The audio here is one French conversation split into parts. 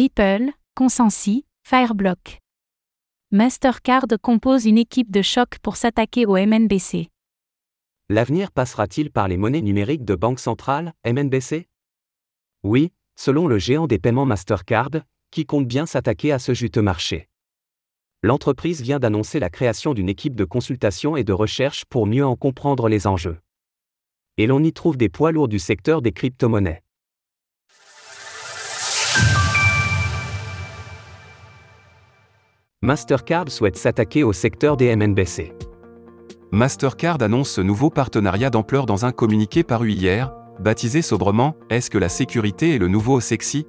Ripple, Consensi, Fireblock. Mastercard compose une équipe de choc pour s'attaquer au MNBC. L'avenir passera-t-il par les monnaies numériques de banque centrale, MNBC Oui, selon le géant des paiements Mastercard, qui compte bien s'attaquer à ce juteux marché. L'entreprise vient d'annoncer la création d'une équipe de consultation et de recherche pour mieux en comprendre les enjeux. Et l'on y trouve des poids lourds du secteur des crypto-monnaies. Mastercard souhaite s'attaquer au secteur des MNBC. Mastercard annonce ce nouveau partenariat d'ampleur dans un communiqué paru hier, baptisé sobrement Est-ce que la sécurité est le nouveau sexy?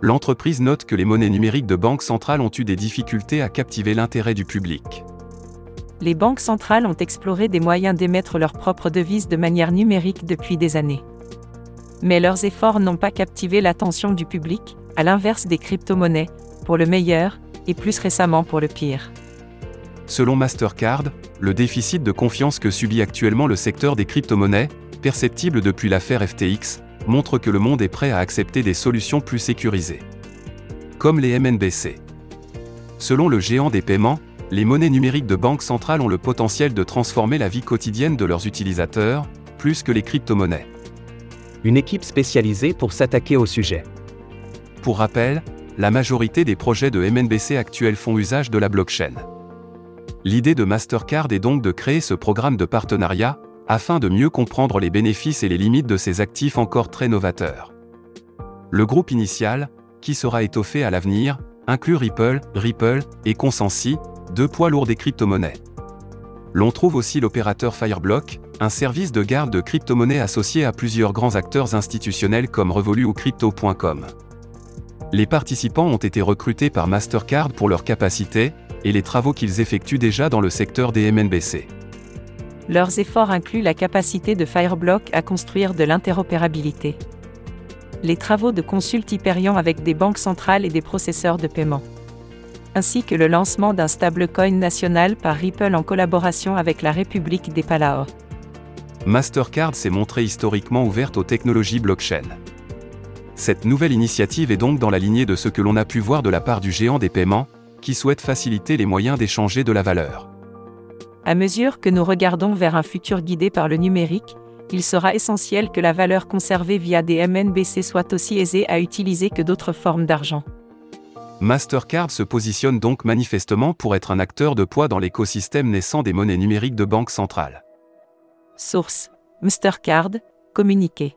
L'entreprise note que les monnaies numériques de banques centrales ont eu des difficultés à captiver l'intérêt du public. Les banques centrales ont exploré des moyens d'émettre leurs propres devises de manière numérique depuis des années. Mais leurs efforts n'ont pas captivé l'attention du public, à l'inverse des crypto-monnaies, pour le meilleur, et plus récemment pour le pire. Selon Mastercard, le déficit de confiance que subit actuellement le secteur des crypto-monnaies, perceptible depuis l'affaire FTX, montre que le monde est prêt à accepter des solutions plus sécurisées. Comme les MNBC. Selon le géant des paiements, les monnaies numériques de banque centrale ont le potentiel de transformer la vie quotidienne de leurs utilisateurs, plus que les crypto-monnaies. Une équipe spécialisée pour s'attaquer au sujet. Pour rappel, la majorité des projets de MNBC actuels font usage de la blockchain. L'idée de Mastercard est donc de créer ce programme de partenariat, afin de mieux comprendre les bénéfices et les limites de ces actifs encore très novateurs. Le groupe initial, qui sera étoffé à l'avenir, inclut Ripple, Ripple et Consensi, deux poids lourds des crypto-monnaies. L'on trouve aussi l'opérateur Fireblock, un service de garde de crypto-monnaies associé à plusieurs grands acteurs institutionnels comme Revolu ou Crypto.com. Les participants ont été recrutés par Mastercard pour leurs capacités et les travaux qu'ils effectuent déjà dans le secteur des MNBC. Leurs efforts incluent la capacité de Fireblock à construire de l'interopérabilité. Les travaux de Consult Hyperion avec des banques centrales et des processeurs de paiement. Ainsi que le lancement d'un stablecoin national par Ripple en collaboration avec la République des Palaos. Mastercard s'est montré historiquement ouverte aux technologies blockchain. Cette nouvelle initiative est donc dans la lignée de ce que l'on a pu voir de la part du géant des paiements, qui souhaite faciliter les moyens d'échanger de la valeur. À mesure que nous regardons vers un futur guidé par le numérique, il sera essentiel que la valeur conservée via des MNBC soit aussi aisée à utiliser que d'autres formes d'argent. Mastercard se positionne donc manifestement pour être un acteur de poids dans l'écosystème naissant des monnaies numériques de banque centrale. Source Mastercard, communiqué.